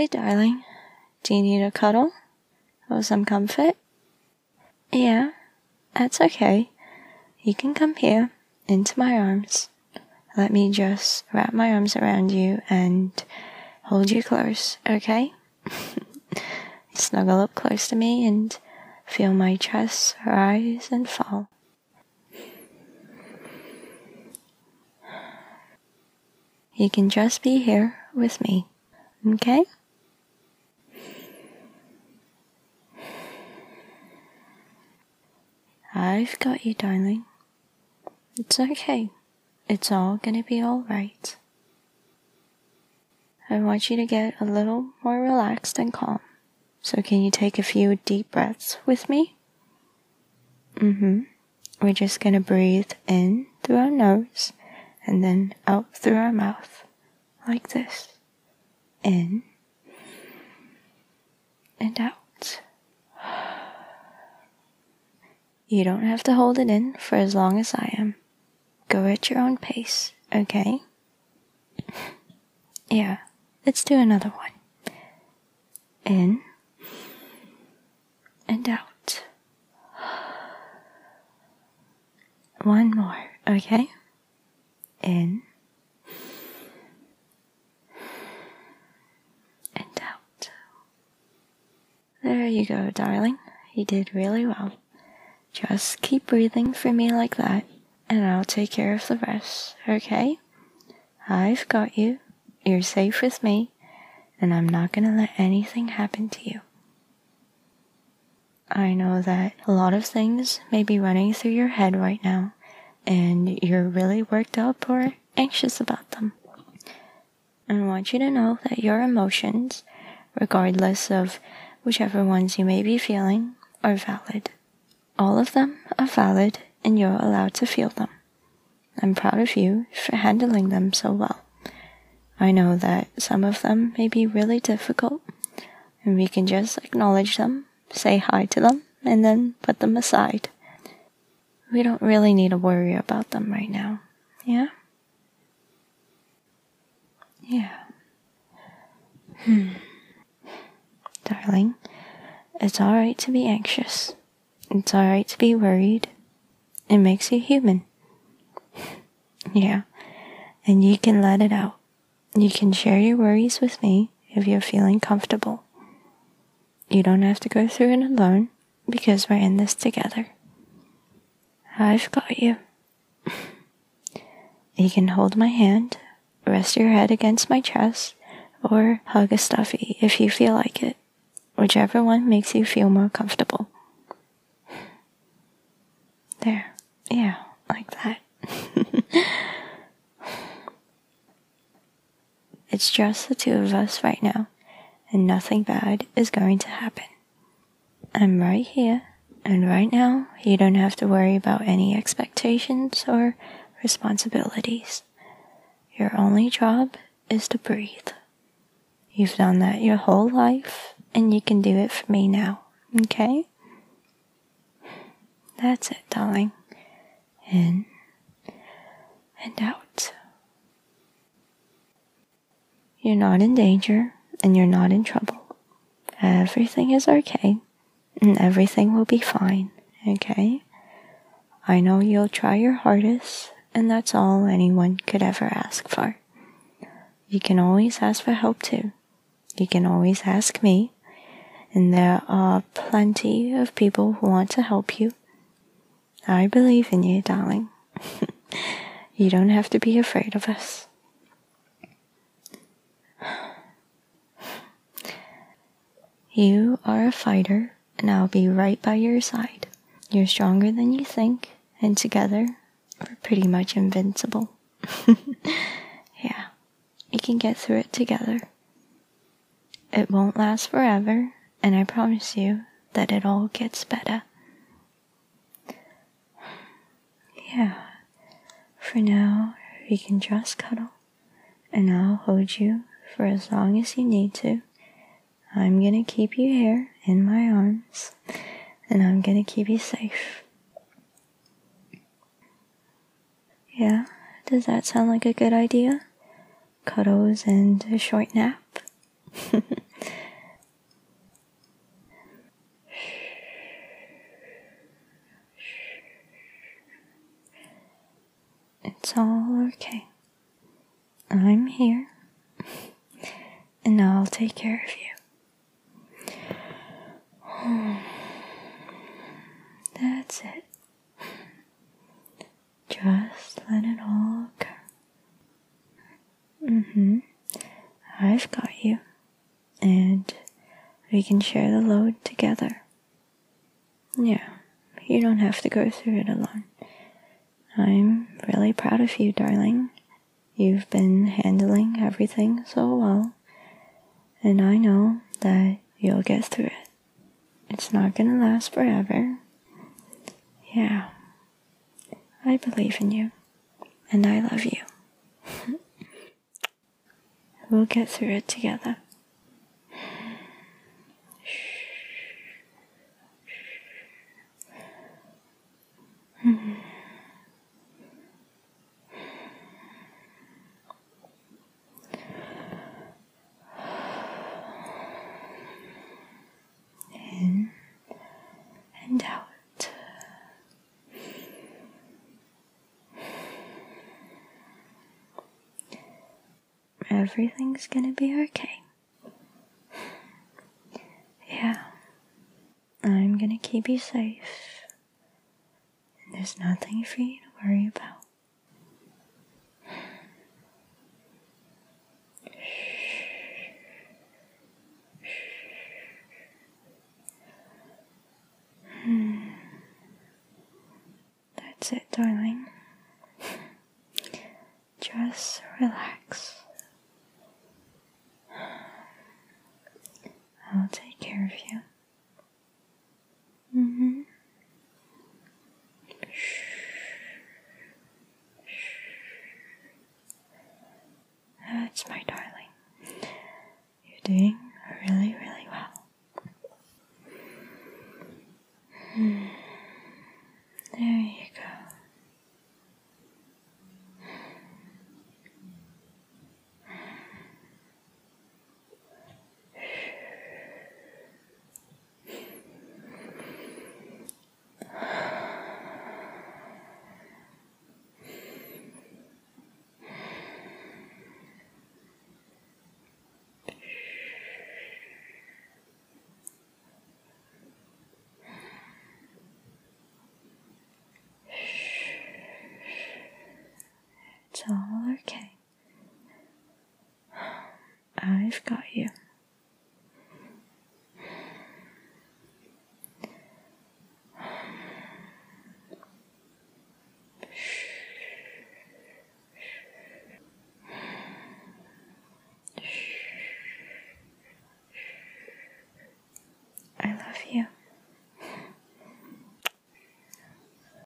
Hey, darling. Do you need a cuddle? Or some comfort? Yeah, that's okay. You can come here, into my arms. Let me just wrap my arms around you and hold you close, okay? Snuggle up close to me and feel my chest rise and fall. You can just be here with me, okay? I've got you, darling. It's okay. It's all gonna be alright. I want you to get a little more relaxed and calm. So, can you take a few deep breaths with me? Mm hmm. We're just gonna breathe in through our nose and then out through our mouth, like this. In and out. You don't have to hold it in for as long as I am. Go at your own pace, okay? Yeah, let's do another one. In and out. One more, okay? In and out. There you go, darling. You did really well. Just keep breathing for me like that, and I'll take care of the rest, okay? I've got you. You're safe with me, and I'm not gonna let anything happen to you. I know that a lot of things may be running through your head right now, and you're really worked up or anxious about them. I want you to know that your emotions, regardless of whichever ones you may be feeling, are valid. All of them are valid, and you're allowed to feel them. I'm proud of you for handling them so well. I know that some of them may be really difficult, and we can just acknowledge them, say hi to them, and then put them aside. We don't really need to worry about them right now, yeah? Yeah. Hmm. Darling, it's alright to be anxious. It's alright to be worried. It makes you human. yeah. And you can let it out. You can share your worries with me if you're feeling comfortable. You don't have to go through it alone because we're in this together. I've got you. You can hold my hand, rest your head against my chest, or hug a stuffy if you feel like it, whichever one makes you feel more comfortable. There, yeah, like that. it's just the two of us right now, and nothing bad is going to happen. I'm right here, and right now, you don't have to worry about any expectations or responsibilities. Your only job is to breathe. You've done that your whole life, and you can do it for me now, okay? That's it, darling. In and out. You're not in danger, and you're not in trouble. Everything is okay, and everything will be fine, okay? I know you'll try your hardest, and that's all anyone could ever ask for. You can always ask for help too. You can always ask me, and there are plenty of people who want to help you. I believe in you, darling. you don't have to be afraid of us. You are a fighter, and I'll be right by your side. You're stronger than you think, and together, we're pretty much invincible. yeah, we can get through it together. It won't last forever, and I promise you that it all gets better. Yeah, for now, we can just cuddle, and I'll hold you for as long as you need to. I'm gonna keep you here in my arms, and I'm gonna keep you safe. Yeah, does that sound like a good idea? Cuddles and a short nap? It's all okay. I'm here. And I'll take care of you. That's it. Just let it all go. Mm-hmm. I've got you. And we can share the load together. Yeah, you don't have to go through it alone. I'm really proud of you, darling. You've been handling everything so well, and I know that you'll get through it. It's not gonna last forever. Yeah, I believe in you, and I love you. we'll get through it together. In and out. Everything's gonna be okay. Yeah, I'm gonna keep you safe. And there's nothing for you to worry about. Hmm. That's it, darling. Just relax. I'll take care of you. Mm-hmm. That's my darling. You're doing really, really well. Hmm. There you go. It's all